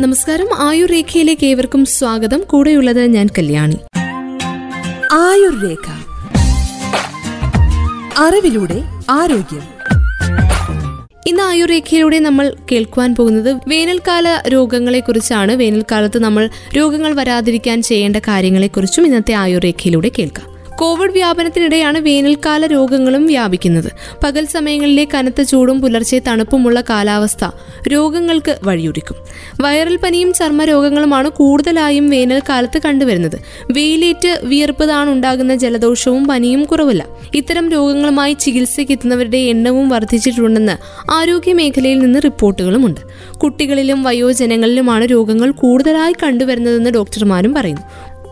നമസ്കാരം. ആയുർ രേഖയിലേക്ക് ഏവർക്കും സ്വാഗതം. കൂടെയുള്ളത് ഞാൻ കല്യാണി. ആയുർ രേഖ. അറിവിലൂടെ ആരോഗ്യം. ഇന്ന് ആയുർരേഖയിലൂടെ നമ്മൾ കേൾക്കുവാൻ പോകുന്നത് വേനൽക്കാല രോഗങ്ങളെക്കുറിച്ചാണ്. വേനൽക്കാലത്ത് നമ്മൾ രോഗങ്ങൾ വരാതിരിക്കാൻ ചെയ്യേണ്ട കാര്യങ്ങളെക്കുറിച്ചും ഇന്നത്തെ ആയുർരേഖയിലൂടെ കേൾക്കാം. കോവിഡ് വ്യാപനത്തിനിടെയാണ് വേനൽക്കാല രോഗങ്ങളും വ്യാപിക്കുന്നത്. പകൽ സമയങ്ങളിലെ കനത്ത ചൂടും പുലർച്ചെ തണുപ്പുമുള്ള കാലാവസ്ഥ രോഗങ്ങൾക്ക് വഴിയൊരുക്കും. വൈറൽ പനിയും ചർമ്മ രോഗങ്ങളുമാണ് കൂടുതലായും വേനൽക്കാലത്ത് കണ്ടുവരുന്നത്. വെയിലേറ്റ് വിയർപ്പ് താണുണ്ടാകുന്ന ജലദോഷവും പനിയും കുറവല്ല. ഇത്തരം രോഗങ്ങളുമായി ചികിത്സയ്ക്ക് എത്തുന്നവരുടെ എണ്ണവും വർദ്ധിച്ചിട്ടുണ്ടെന്ന് ആരോഗ്യ മേഖലയിൽ നിന്ന് റിപ്പോർട്ടുകളുമുണ്ട്. കുട്ടികളിലും വയോജനങ്ങളിലുമാണ് രോഗങ്ങൾ കൂടുതലായി കണ്ടുവരുന്നതെന്ന് ഡോക്ടർമാരും പറയുന്നു.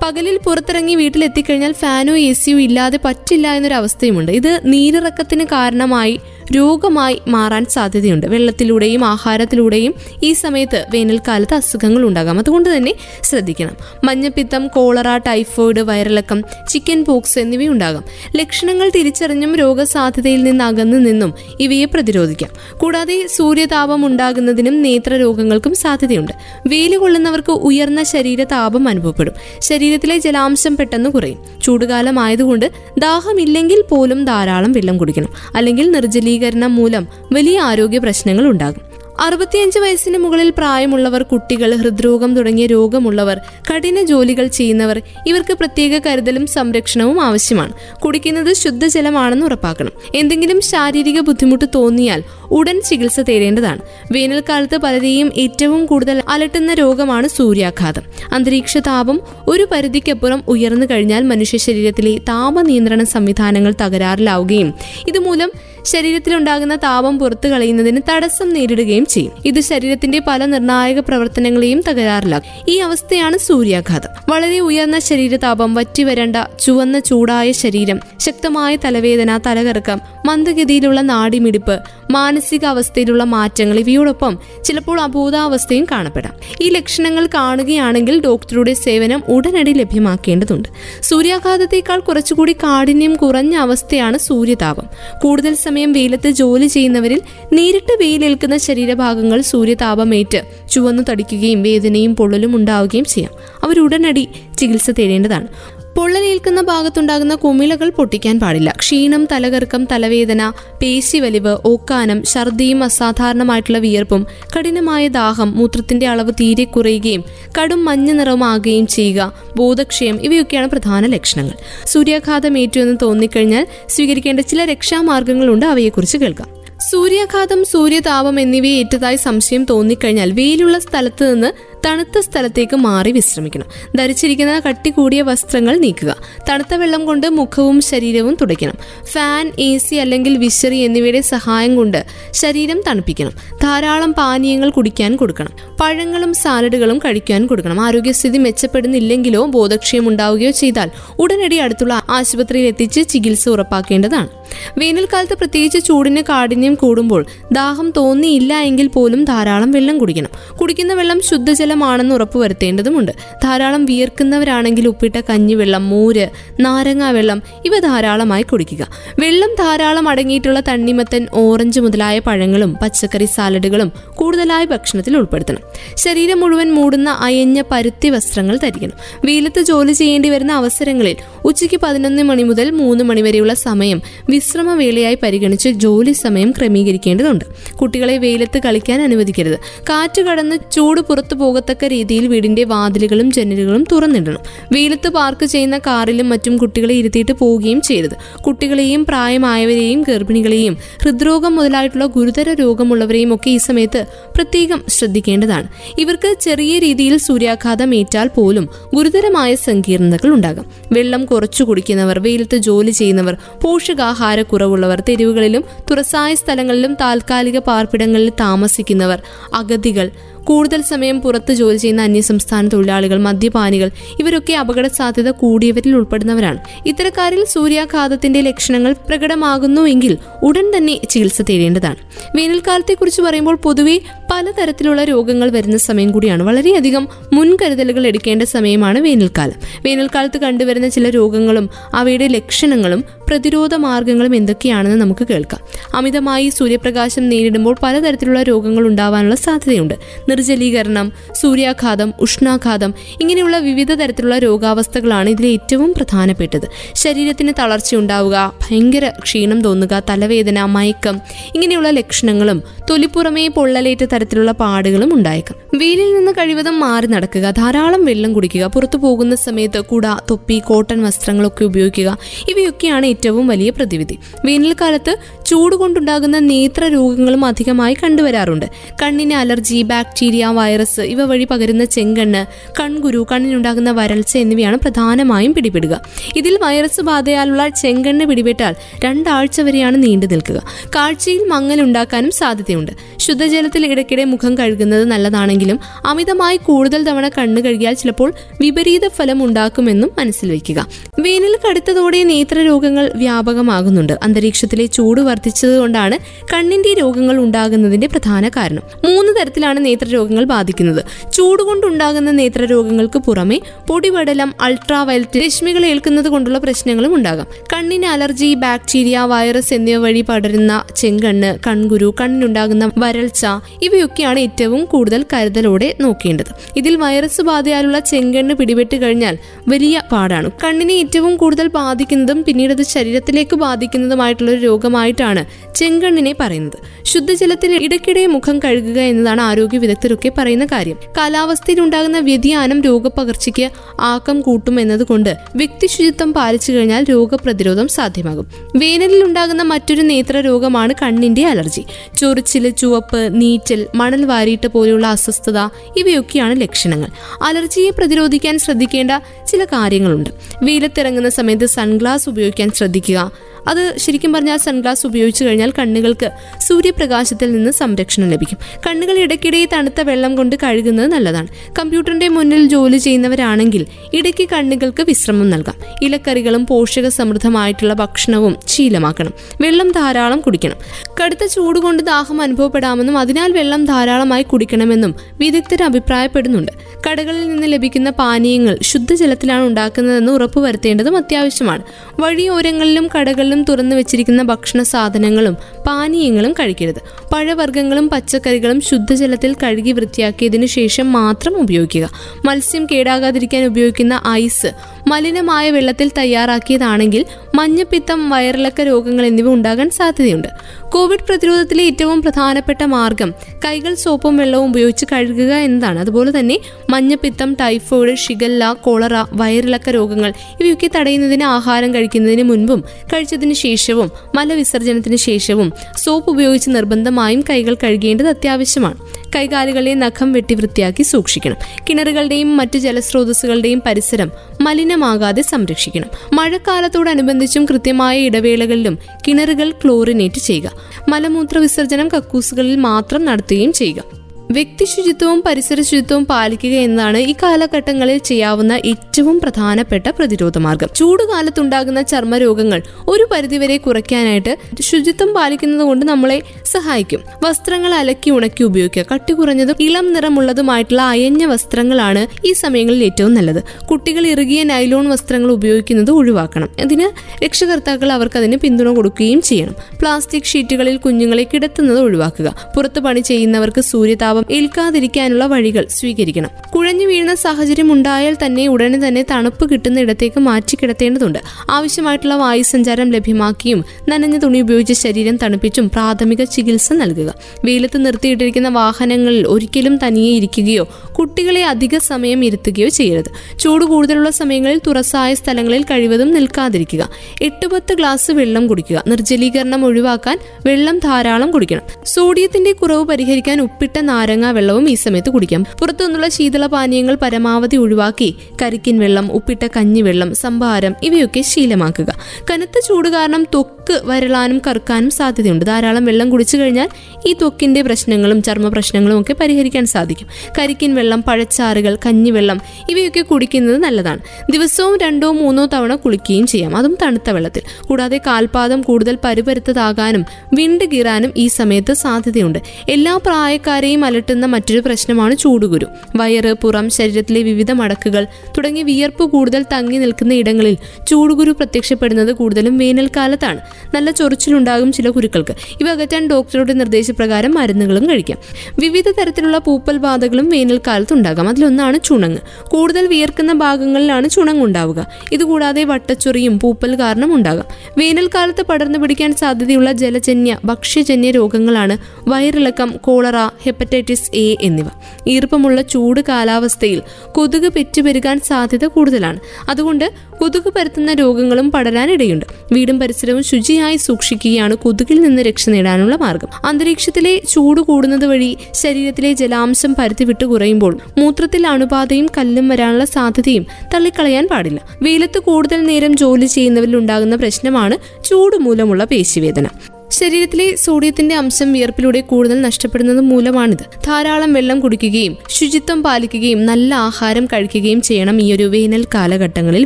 പകലിൽ പുറത്തിറങ്ങി വീട്ടിലെത്തിക്കഴിഞ്ഞാൽ ഫാനോ എ സിയോ ഇല്ലാതെ പറ്റില്ല എന്നൊരു അവസ്ഥയുമുണ്ട് ഇത് നീരിറക്കത്തിന് കാരണമായി രോഗമായി മാറാൻ സാധ്യതയുണ്ട്. വെള്ളത്തിലൂടെയും ആഹാരത്തിലൂടെയും ഈ സമയത്ത് വേനൽക്കാലത്ത് അസുഖങ്ങൾ ഉണ്ടാകാം. അതുകൊണ്ട് തന്നെ ശ്രദ്ധിക്കണം. മഞ്ഞപ്പിത്തം കോളറ ടൈഫോയിഡ് വയറിളക്കം ചിക്കൻ പോക്സ് എന്നിവയുണ്ടാകാം. ലക്ഷണങ്ങൾ തിരിച്ചറിഞ്ഞും രോഗസാധ്യതയിൽ നിന്ന് അകന്നു നിന്നും ഇവയെ പ്രതിരോധിക്കാം. കൂടാതെ സൂര്യതാപം ഉണ്ടാകുന്നതിനും നേത്രരോഗങ്ങൾക്കും സാധ്യതയുണ്ട്. വെയിൽ കൊള്ളുന്നവർക്ക് ഉയർന്ന ശരീരതാപം അനുഭവപ്പെടും. ശരീരത്തിലെ ജലാംശം പെട്ടെന്ന് കുറയും. ചൂടുകാലമായതുകൊണ്ട് ദാഹമില്ലെങ്കിൽ പോലും ധാരാളം വെള്ളം കുടിക്കണം. അല്ലെങ്കിൽ നിർജലീകരണം മൂലം വലിയ ആരോഗ്യ പ്രശ്നങ്ങൾ ഉണ്ടാകും. അറുപത്തിയഞ്ച് വയസ്സിന് മുകളിൽ പ്രായമുള്ളവർ കുട്ടികൾ ഹൃദ്രോഗം തുടങ്ങിയ രോഗമുള്ളവർ കഠിന ജോലികൾ ചെയ്യുന്നവർ ഇവർക്ക് പ്രത്യേക കരുതലും സംരക്ഷണവും ആവശ്യമാണ്. കുടിക്കുന്നത് ശുദ്ധജലമാണെന്ന് ഉറപ്പാക്കണം. എന്തെങ്കിലും ശാരീരിക ബുദ്ധിമുട്ട് തോന്നിയാൽ ഉടൻ ചികിത്സ തേടേണ്ടതാണ്. വേനൽക്കാലത്ത് പലരെയും ഏറ്റവും കൂടുതൽ അലട്ടുന്ന രോഗമാണ് സൂര്യാഘാതം. അന്തരീക്ഷ താപം ഒരു പരിധിക്കപ്പുറം ഉയർന്നു കഴിഞ്ഞാൽ മനുഷ്യ ശരീരത്തിലെ താപനിയന്ത്രണ സംവിധാനങ്ങൾ തകരാറിലാവുകയും ഇതുമൂലം ശരീരത്തിലുണ്ടാകുന്ന താപം പുറത്തു കളയുന്നതിന് തടസ്സം നേരിടുകയും ചെയ്യും. ഇത് ശരീരത്തിന്റെ പല നിർണായക പ്രവർത്തനങ്ങളെയും തകരാറിലാക്കും. ഈ അവസ്ഥയാണ് സൂര്യാഘാതം. വളരെ ഉയർന്ന ശരീരതാപം വറ്റിവരണ്ട ചുവന്ന ചൂടായ ശരീരം ശക്തമായ തലവേദന തലകറക്കം മന്ദഗതിയിലുള്ള നാടിമിടിപ്പ് മാനസികാവസ്ഥയിലുള്ള മാറ്റങ്ങൾ ഇവയോടൊപ്പം ചിലപ്പോൾ അബോധാവസ്ഥയും കാണപ്പെടാം. ഈ ലക്ഷണങ്ങൾ കാണുകയാണെങ്കിൽ ഡോക്ടറുടെ സേവനം ഉടനടി ലഭ്യമാക്കേണ്ടതുണ്ട്. സൂര്യാഘാതത്തേക്കാൾ കുറച്ചുകൂടി കാഠിന്യം കുറഞ്ഞ അവസ്ഥയാണ് സൂര്യതാപം. കൂടുതൽ സമയം വെയിലത്ത് ജോലി ചെയ്യുന്നവരിൽ നേരിട്ട് വെയിലേൽക്കുന്ന ശരീരഭാഗങ്ങൾ സൂര്യതാപമേറ്റ് ചുവന്നു തടിക്കുകയും വേദനയും പൊള്ളലും ഉണ്ടാവുകയും ചെയ്യാം. അവരുടനടി ചികിത്സ തേടേണ്ടതാണ്. പൊള്ളലേൽക്കുന്ന ഭാഗത്തുണ്ടാകുന്ന കുമിളകൾ പൊട്ടിക്കാൻ പാടില്ല. ക്ഷീണം തലകറക്കം തലവേദന പേശി വലിവ് ഓക്കാനം ഛർദിയും അസാധാരണമായിട്ടുള്ള വിയർപ്പും കഠിനമായ ദാഹം മൂത്രത്തിന്റെ അളവ് തീരെ കുറയുകയും കടും മഞ്ഞ നിറമാകുകയും ചെയ്യുക ബോധക്ഷയം ഇവയൊക്കെയാണ് പ്രധാന ലക്ഷണങ്ങൾ. സൂര്യാഘാതം ഏറ്റുവെന്ന് തോന്നിക്കഴിഞ്ഞാൽ സ്വീകരിക്കേണ്ട ചില രക്ഷാമാർഗങ്ങളുണ്ട് അവയെക്കുറിച്ച് കേൾക്കാം. സൂര്യാഘാതം സൂര്യതാപം എന്നിവയെ ഏറ്റതായി സംശയം തോന്നിക്കഴിഞ്ഞാൽ വെയിലുള്ള സ്ഥലത്ത് നിന്ന് തണുത്ത സ്ഥലത്തേക്ക് മാറി വിശ്രമിക്കണം. ധരിച്ചിരിക്കുന്ന കട്ടി കൂടിയ വസ്ത്രങ്ങൾ നീക്കുക. തണുത്ത വെള്ളം കൊണ്ട് മുഖവും ശരീരവും തുടയ്ക്കണം. ഫാൻ എ സി അല്ലെങ്കിൽ വിശറി എന്നിവയുടെ സഹായം കൊണ്ട് ശരീരം തണുപ്പിക്കണം. ധാരാളം പാനീയങ്ങൾ കുടിക്കാൻ കൊടുക്കണം. പഴങ്ങളും സാലഡുകളും കഴിക്കാൻ കൊടുക്കണം. ആരോഗ്യസ്ഥിതി മെച്ചപ്പെടുന്നില്ലെങ്കിലോ ബോധക്ഷയം ഉണ്ടാവുകയോ ചെയ്താൽ ഉടനടി അടുത്തുള്ള ആശുപത്രിയിൽ എത്തിച്ച് ചികിത്സ ഉറപ്പാക്കേണ്ടതാണ്. വേനൽക്കാലത്ത് പ്രത്യേകിച്ച് ചൂടിന് കാഠിന്യം കൂടുമ്പോൾ ദാഹം തോന്നിയില്ല എങ്കിൽ പോലും ധാരാളം വെള്ളം കുടിക്കണം. കുടിക്കുന്ന വെള്ളം ശുദ്ധജലമാണെന്ന് ഉറപ്പുവരുത്തേണ്ടതുമുണ്ട് ധാരാളം വിയർക്കുന്നവരാണെങ്കിൽ ഉപ്പിട്ട കഞ്ഞിവെള്ളം മോര് നാരങ്ങാ വെള്ളം ഇവ ധാരാളമായി കുടിക്കുക. വെള്ളം ധാരാളം അടങ്ങിയിട്ടുള്ള തണ്ണിമത്തൻ ഓറഞ്ച് മുതലായ പഴങ്ങളും പച്ചക്കറി സാലഡുകളും കൂടുതലായി ഭക്ഷണത്തിൽ ഉൾപ്പെടുത്തണം. ശരീരം മുഴുവൻ മൂടുന്ന അയഞ്ഞ പരുത്തി വസ്ത്രങ്ങൾ ധരിക്കണം. വെയിലത്ത് ജോലി ചെയ്യേണ്ടി വരുന്ന അവസരങ്ങളിൽ ഉച്ചയ്ക്ക് പതിനൊന്ന് മണി മുതൽ മൂന്ന് മണി വരെയുള്ള സമയം വിശ്രമവേളയായി പരിഗണിച്ച് ജോലി സമയം ക്രമീകരിക്കേണ്ടതുണ്ട്. കുട്ടികളെ വെയിലത്ത് കളിക്കാൻ അനുവദിക്കരുത്. കാറ്റ് കടന്ന് ചൂട് പുറത്തു പോകത്തക്ക രീതിയിൽ വീടിന്റെ വാതിലുകളും ജനലുകളും തുറന്നിടണം. വെയിലത്ത് പാർക്ക് ചെയ്യുന്ന കാറിലും മറ്റും കുട്ടികളെ ഇരുത്തിയിട്ട് പോവുകയും ചെയ്യരുത്. കുട്ടികളെയും പ്രായമായവരെയും ഗർഭിണികളെയും ഹൃദ്രോഗം മുതലായിട്ടുള്ള ഗുരുതര രോഗമുള്ളവരെയും ഒക്കെ ഈ സമയത്ത് പ്രത്യേകം ശ്രദ്ധിക്കേണ്ടതാണ്. ഇവർക്ക് ചെറിയ രീതിയിൽ സൂര്യാഘാതം ഏറ്റാൽ പോലും ഗുരുതരമായ സങ്കീർണതകൾ ഉണ്ടാകും. വെള്ളം കുറച്ചു കുടിക്കുന്നവർ വെയിലത്ത് ജോലി ചെയ്യുന്നവർ പോഷകാഹാരക്കുറവുള്ളവർ തെരുവുകളിലും തുറസായ സ്ഥലങ്ങളിലും താൽക്കാലിക പാർപ്പിടങ്ങളിൽ താമസിക്കുന്നവർ അഗതികൾ കൂടുതൽ സമയം പുറത്ത് ജോലി ചെയ്യുന്ന അന്യസംസ്ഥാന തൊഴിലാളികൾ മദ്യപാനികൾ ഇവരൊക്കെ അപകട സാധ്യത കൂടിയവരിൽ ഉൾപ്പെടുന്നവരാണ്. ഇത്തരക്കാരിൽ സൂര്യാഘാതത്തിന്റെ ലക്ഷണങ്ങൾ പ്രകടമാകുന്നുവെങ്കിൽ ഉടൻ തന്നെ ചികിത്സ തേടേണ്ടതാണ്. വേനൽക്കാലത്തെക്കുറിച്ച് പറയുമ്പോൾ പൊതുവെ പലതരത്തിലുള്ള രോഗങ്ങൾ വരുന്ന സമയം കൂടിയാണ്. വളരെയധികം മുൻകരുതലുകൾ എടുക്കേണ്ട സമയമാണ് വേനൽക്കാലം. വേനൽക്കാലത്ത് കണ്ടുവരുന്ന ചില രോഗങ്ങളും അവയുടെ ലക്ഷണങ്ങളും പ്രതിരോധ മാർഗങ്ങളും എന്തൊക്കെയാണെന്ന് നമുക്ക് കേൾക്കാം. അമിതമായി സൂര്യപ്രകാശം നേരിടുമ്പോൾ പലതരത്തിലുള്ള രോഗങ്ങൾ ഉണ്ടാവാനുള്ള സാധ്യതയുണ്ട്. നിർജലീകരണം സൂര്യാഘാതം ഉഷ്ണാഘാതം ഇങ്ങനെയുള്ള വിവിധ തരത്തിലുള്ള രോഗാവസ്ഥകളാണ് ഇതിൽ ഏറ്റവും പ്രധാനപ്പെട്ടത്. ശരീരത്തിന് തളർച്ച ഉണ്ടാവുക ഭയങ്കര ക്ഷീണം തോന്നുക തലവേദന മയക്കം ഇങ്ങനെയുള്ള ലക്ഷണങ്ങളും തൊലിപ്പുറമേ പൊള്ളലേറ്റ തരത്തിലുള്ള പാടുകളും ഉണ്ടായേക്കാം. വെയിലിൽ നിന്ന് കഴിവതും മാറി നടക്കുക ധാരാളം വെള്ളം കുടിക്കുക പുറത്തു പോകുന്ന സമയത്ത് കുട തൊപ്പി കോട്ടൺ വസ്ത്രങ്ങളൊക്കെ ഉപയോഗിക്കുക ഇവയൊക്കെയാണ് ഏറ്റവും വലിയ പ്രതിവിധി. വേനൽക്കാലത്ത് ചൂട് കൊണ്ടുണ്ടാകുന്ന നേത്ര രോഗങ്ങളും അധികമായി കണ്ടുവരാറുണ്ട്. കണ്ണിന് അലർജി ബാക്ടീരിയ വൈറസ് ഇവ വഴി പകരുന്ന ചെങ്കണ്ണ് കൺകുരു കണ്ണിനുണ്ടാകുന്ന വരൾച്ച എന്നിവയാണ് പ്രധാനമായും പിടിപെടുക. ഇതിൽ വൈറസ് ബാധയാലുള്ള ചെങ്കണ്ണ് പിടിപെട്ടാൽ രണ്ടാഴ്ച വരെയാണ് നീണ്ടു നിൽക്കുക. കാഴ്ചയിൽ മങ്ങലുണ്ടാക്കാനും സാധ്യതയുണ്ട്. ശുദ്ധജലത്തിൽ ഇടയ്ക്കിടെ മുഖം കഴുകുന്നത് നല്ലതാണെങ്കിലും അമിതമായി കൂടുതൽ തവണ കണ്ണ് കഴുകിയാൽ ചിലപ്പോൾ വിപരീത ഫലം ഉണ്ടാക്കുമെന്നും മനസ്സിൽ വയ്ക്കുക. വേനൽ കടുത്തതോടെ നേത്രരോഗങ്ങൾ വ്യാപകമാകുന്നുണ്ട്. അന്തരീക്ഷത്തിലെ ചൂട് വർദ്ധിച്ചതുകൊണ്ടാണ് കണ്ണിന്റെ രോഗങ്ങൾ ഉണ്ടാകുന്നതിന്റെ പ്രധാന കാരണം. മൂന്ന് തരത്തിലാണ് നേത്രരോഗങ്ങൾ ബാധിക്കുന്നത്. ചൂടുകൊണ്ടുണ്ടാകുന്ന നേത്രരോഗങ്ങൾക്ക് പുറമെ പൊടിപടലം അൾട്രാവയലറ്റ് രശ്മികൾ ഏൽക്കുന്നത് കൊണ്ടുള്ള പ്രശ്നങ്ങളും ഉണ്ടാകാം. കണ്ണിന് അലർജി ബാക്ടീരിയ വൈറസ് എന്നിവ വഴി പടരുന്ന ചെങ്കണ്ണ് കൺകുരു കണ്ണിനുണ്ടാകുന്ന വരൾച്ച ഇവയൊക്കെയാണ് ഏറ്റവും കൂടുതൽ കരുതലോടെ നോക്കേണ്ടത്. ഇതിൽ വൈറസ് ബാധയാലുള്ള ചെങ്കണ്ണ് പിടിപെട്ട് കഴിഞ്ഞാൽ വലിയ പാടാണ്. കണ്ണിനെ ഏറ്റവും കൂടുതൽ ബാധിക്കുന്നതും പിന്നീട് അത് ശരീരത്തിലേക്ക് ബാധിക്കുന്നതുമായിട്ടുള്ള ഒരു രോഗമായിട്ടാണ് ചെങ്കണ്ണിനെ പറയുന്നത്. ശുദ്ധജലത്തിൽ ഇടയ്ക്കിടെ മുഖം കഴുകുക എന്നതാണ് ആരോഗ്യ വിദഗ്ധരൊക്കെ പറയുന്ന കാര്യം. കാലാവസ്ഥയിൽ ഉണ്ടാകുന്ന വ്യതിയാനം രോഗപകർച്ചയ്ക്ക് ആക്കം കൂട്ടും എന്നതുകൊണ്ട് വ്യക്തി ശുചിത്വം പാലിച്ചു കഴിഞ്ഞാൽ രോഗപ്രതിരോധം സാധ്യമാകും. വേനലിൽ ഉണ്ടാകുന്ന മറ്റൊരു നേത്ര രോഗമാണ് കണ്ണിന്റെ അലർജി. ചൊറിച്ചിൽ ചുവപ്പ് നീറ്റൽ മണൽ വാരിയിട്ട് പോലെയുള്ള അസ്വസ്ഥത ഇവയൊക്കെയാണ് ലക്ഷണങ്ങൾ. അലർജിയെ പ്രതിരോധിക്കാൻ ശ്രദ്ധിക്കേണ്ട ചില കാര്യങ്ങളുണ്ട്. വെയിലത്തിറങ്ങുന്ന സമയത്ത് സൺഗ്ലാസ് ഉപയോഗിക്കാൻ ശ്രദ്ധിക്കുക. അത് ശരിക്കും പറഞ്ഞാൽ സൺഗ്ലാസ് ഉപയോഗിച്ചു കഴിഞ്ഞാൽ കണ്ണുകൾക്ക് സൂര്യപ്രകാശത്തിൽ നിന്ന് സംരക്ഷണം ലഭിക്കും. കണ്ണുകൾ ഇടയ്ക്കിടെ തണുത്ത വെള്ളം കൊണ്ട് കഴുകുന്നത് നല്ലതാണ്. കമ്പ്യൂട്ടറിന്റെ മുന്നിൽ ജോലി ചെയ്യുന്നവരാണെങ്കിൽ ഇടയ്ക്ക് കണ്ണുകൾക്ക് വിശ്രമം നൽകാം. ഇലക്കറികളും പോഷക സമൃദ്ധമായിട്ടുള്ള ഭക്ഷണവും ശീലമാക്കണം. വെള്ളം ധാരാളം കുടിക്കണം. കടുത്ത ചൂട് കൊണ്ട് ദാഹം അനുഭവപ്പെടാമെന്നും അതിനാൽ വെള്ളം ധാരാളമായി കുടിക്കണമെന്നും വിദഗ്ധർ അഭിപ്രായപ്പെടുന്നുണ്ട്. കടകളിൽ നിന്ന് ലഭിക്കുന്ന പാനീയങ്ങൾ ശുദ്ധജലത്തിലാണ് ഉണ്ടാക്കുന്നതെന്ന് ഉറപ്പുവരുത്തേണ്ടതും അത്യാവശ്യമാണ്. വഴിയോരങ്ങളിലും കടകളിലും തുറന്നു വെച്ചിരിക്കുന്ന ഭക്ഷണ സാധനങ്ങളും പാനീയങ്ങളും കഴിക്കരുത്. പഴവർഗങ്ങളും പച്ചക്കറികളും ശുദ്ധജലത്തിൽ കഴുകി വൃത്തിയാക്കിയതിനു ശേഷം മാത്രം ഉപയോഗിക്കുക. മത്സ്യം കേടാകാതിരിക്കാൻ ഉപയോഗിക്കുന്ന ഐസ് മലിനമായ വെള്ളത്തിൽ തയ്യാറാക്കിയതാണെങ്കിൽ മഞ്ഞപ്പിത്തം വയറിളക്ക രോഗങ്ങൾ എന്നിവ ഉണ്ടാകാൻ സാധ്യതയുണ്ട്. കോവിഡ് പ്രതിരോധത്തിലെ ഏറ്റവും പ്രധാനപ്പെട്ട മാർഗം കൈകൾ സോപ്പും വെള്ളവും ഉപയോഗിച്ച് കഴുകുക എന്നതാണ്. അതുപോലെ തന്നെ മഞ്ഞപ്പിത്തം ടൈഫോയിഡ് ഷിഗല്ല കോളറ വയറിളക്ക രോഗങ്ങൾ ഇവയൊക്കെ തടയുന്നതിന് ആഹാരം കഴിക്കുന്നതിന് മുൻപും കഴിച്ചതിന് ശേഷവും മലവിസർജനത്തിന് ശേഷവും സോപ്പ് ഉപയോഗിച്ച് നിർബന്ധമായും കൈകൾ കഴുകേണ്ടത് അത്യാവശ്യമാണ്. കൈകാലുകളെ നഖം വെട്ടി വൃത്തിയാക്കി സൂക്ഷിക്കണം. കിണറുകളുടെയും മറ്റു ജലസ്രോതസ്സുകളുടെയും പരിസരം മലിനമാകാതെ സംരക്ഷിക്കണം. മഴക്കാലത്തോടനുബന്ധിച്ചും കൃത്യമായ ഇടവേളകളിലും കിണറുകൾ ക്ലോറിനേറ്റ് ചെയ്യുക. മലമൂത്ര വിസർജനം കക്കൂസുകളിൽ മാത്രം നടത്തുകയും ചെയ്യുക. വ്യക്തി ശുചിത്വവും പരിസര ശുചിത്വവും പാലിക്കുക എന്നതാണ് ഈ കാലഘട്ടങ്ങളിൽ ചെയ്യാവുന്ന ഏറ്റവും പ്രധാനപ്പെട്ട പ്രതിരോധ മാർഗം ചൂടുകാലത്തുണ്ടാകുന്ന ചർമ്മരോഗങ്ങൾ ഒരു പരിധിവരെ കുറയ്ക്കാനായിട്ട് ശുചിത്വം പാലിക്കുന്നത് കൊണ്ട് നമ്മളെ സഹായിക്കും. വസ്ത്രങ്ങൾ അലക്കി ഉണക്കി ഉപയോഗിക്കുക. കട്ടി കുറഞ്ഞതും ഇളം നിറമുള്ളതുമായിട്ടുള്ള അയഞ്ഞ വസ്ത്രങ്ങളാണ് ഈ സമയങ്ങളിൽ ഏറ്റവും നല്ലത്. കുട്ടികൾ ഇറുകിയ നൈലോൺ വസ്ത്രങ്ങൾ ഉപയോഗിക്കുന്നത് ഒഴിവാക്കണം. അതിന് രക്ഷകർത്താക്കൾ അവർക്ക് അതിന് പിന്തുണ കൊടുക്കുകയും ചെയ്യണം. പ്ലാസ്റ്റിക് ഷീറ്റുകളിൽ കുഞ്ഞുങ്ങളെ കിടത്തുന്നത് ഒഴിവാക്കുക. പുറത്ത് പണി ചെയ്യുന്നവർക്ക് സൂര്യതാപം ഏൽക്കാതിരിക്കാനുള്ള വഴികൾ സ്വീകരിക്കണം. കുഴഞ്ഞു വീഴുന്ന സാഹചര്യം ഉണ്ടായാൽ തന്നെ ഉടനെ തന്നെ തണുപ്പ് കിട്ടുന്ന ഇടത്തേക്ക് മാറ്റി കിടത്തേണ്ടതുണ്ട്. ആവശ്യമായിട്ടുള്ള വായുസഞ്ചാരം ലഭ്യമാക്കിയും നനഞ്ഞ തുണി ഉപയോഗിച്ച് ശരീരം തണുപ്പിച്ചും പ്രാഥമിക ചികിത്സ നൽകുക. വെയിലത്ത് നിർത്തിയിട്ടിരിക്കുന്ന വാഹനങ്ങളിൽ ഒരിക്കലും തനിയെ ഇരിക്കുകയോ കുട്ടികളെ അധിക സമയം ഇരുത്തുകയോ ചെയ്യരുത്. ചൂട് കൂടുതലുള്ള സമയങ്ങളിൽ തുറസായ സ്ഥലങ്ങളിൽ കഴിവതും നിൽക്കാതിരിക്കുക. എട്ട് പത്ത് ഗ്ലാസ് വെള്ളം കുടിക്കുക. നിർജലീകരണം ഒഴിവാക്കാൻ വെള്ളം ധാരാളം കുടിക്കണം. സോഡിയത്തിന്റെ കുറവ് പരിഹരിക്കാൻ ഉപ്പിട്ട നാരങ്ങ വെള്ളവും ഈ സമയത്ത് കുടിക്കാം. പുറത്തുനിന്നുള്ള ശീതള പാനീയങ്ങൾ പരമാവധി ഒഴിവാക്കി കരിക്കിൻ വെള്ളം ഉപ്പിട്ട കഞ്ഞിവെള്ളം സംഭാരം ഇവയൊക്കെ ശീലമാക്കുക. കനത്ത ചൂട് കാരണം ത്വക്ക് വരളാനും കറുക്കാനും സാധ്യതയുണ്ട്. ധാരാളം വെള്ളം കുടിച്ചു കഴിഞ്ഞാൽ ഈ ത്വക്കിന്റെ പ്രശ്നങ്ങളും ചർമ്മ പ്രശ്നങ്ങളും ഒക്കെ പരിഹരിക്കാൻ സാധിക്കും. കരിക്കിൻ വെള്ളം പഴച്ചാറുകൾ കഞ്ഞിവെള്ളം ഇവയൊക്കെ കുടിക്കുന്നത് നല്ലതാണ്. ദിവസവും രണ്ടോ മൂന്നോ തവണ കുളിക്കുകയും ചെയ്യാം. അതും തണുത്ത വെള്ളത്തിൽ. കൂടാതെ കാൽപാദം കൂടുതൽ പരുപരുത്തതാകാനും വിണ്ടുകീറാനും ഈ സമയത്ത് സാധ്യതയുണ്ട്. എല്ലാ പ്രായക്കാരെയും അലട്ടുന്ന മറ്റൊരു പ്രശ്നമാണ് ചൂടുകുരു. വയറ് പുറം ശരീരത്തിലെ വിവിധ മടക്കുകൾ തുടങ്ങി വിയർപ്പ് കൂടുതൽ തങ്ങി നിൽക്കുന്ന ഇടങ്ങളിൽ ചൂടുകുരു പ്രത്യക്ഷപ്പെടുന്നത് കൂടുതലും വേനൽക്കാലത്താണ്. നല്ല ചൊറിച്ചിലുണ്ടാകും ചില കുരുക്കൾക്ക്. ഇവ അകറ്റാൻ ഡോക്ടറുടെ നിർദ്ദേശപ്രകാരം മരുന്നുകളും കഴിക്കാം. വിവിധ തരത്തിലുള്ള പൂപ്പൽ ബാധകളും വേനൽക്കാലത്ത് ഉണ്ടാകാം. അതിലൊന്നാണ് ചുണങ്ങ്. കൂടുതൽ വിയർക്കുന്ന ഭാഗങ്ങളിലാണ് ചുണങ്ങ് ഉണ്ടാവുക ഇതുകൂടാതെ വട്ടച്ചൊറിയും പൂപ്പൽ കാരണം ഉണ്ടാകാം. വേനൽക്കാലത്ത് പടർന്നു പിടിക്കാൻ സാധ്യതയുള്ള ജലജന്യ ഭക്ഷ്യജന്യ രോഗങ്ങളാണ് വയറിളക്കം കോളറ ഹെപ്പറ്റൈറ്റിസ് എ എന്നിവ. ഈർപ്പമുള്ള ചൂട് കാലാവസ്ഥയിൽ കൊതുക് പെറ്റുപെരുകാൻ സാധ്യത കൂടുതലാണ്. അതുകൊണ്ട് കൊതുക് പരത്തുന്ന രോഗങ്ങളും പടരാനിടയുണ്ട്. വീടും പരിസരവും ശുചിയായി സൂക്ഷിക്കുകയാണ് കൊതുകിൽ നിന്ന് രക്ഷ നേടാനുള്ള മാർഗം. അന്തരീക്ഷത്തിലെ ചൂട് കൂടുന്നത് വഴി ശരീരത്തിലെ ജലാംശം പരത്തിവിട്ട് കുറയുമ്പോൾ മൂത്രത്തിൽ അണുബാധയും കല്ലും വരാനുള്ള സാധ്യതയും തള്ളിക്കളയാൻ പാടില്ല. വെയിലത്ത് കൂടുതൽ നേരം ജോലി ചെയ്യുന്നവരിൽ ഉണ്ടാകുന്ന പ്രശ്നമാണ് ചൂട് മൂലമുള്ള പേശിവേദന. ശരീരത്തിലെ സോഡിയത്തിന്റെ അംശം വിയർപ്പിലൂടെ കൂടുതൽ നഷ്ടപ്പെടുന്നത് മൂലമാണിത്. ധാരാളം വെള്ളം കുടിക്കുകയും ശുചിത്വം പാലിക്കുകയും നല്ല ആഹാരം കഴിക്കുകയും ചെയ്യണം ഈ ഒരു വേനൽ കാലഘട്ടങ്ങളിൽ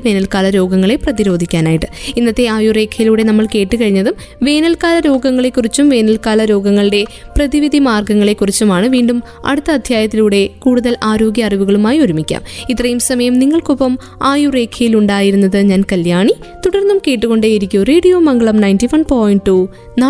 വേനൽക്കാല രോഗങ്ങളെ പ്രതിരോധിക്കാനായിട്ട്. ഇന്നത്തെ ആയുർരേഖയിലൂടെ നമ്മൾ കേട്ടുകഴിഞ്ഞതും വേനൽക്കാല രോഗങ്ങളെക്കുറിച്ചും വേനൽക്കാല രോഗങ്ങളുടെ പ്രതിവിധി മാർഗങ്ങളെക്കുറിച്ചുമാണ് വീണ്ടും അടുത്ത അധ്യായത്തിലൂടെ കൂടുതൽ ആരോഗ്യ അറിവുകളുമായി ഒരുമിക്കാം. ഇത്രയും സമയം നിങ്ങൾക്കൊപ്പം ആയുർരേഖയിൽ ഉണ്ടായിരുന്നത് ഞാൻ കല്യാണി. തുടർന്നും കേട്ടുകൊണ്ടേയിരിക്കും radio Mangalam ninety one point two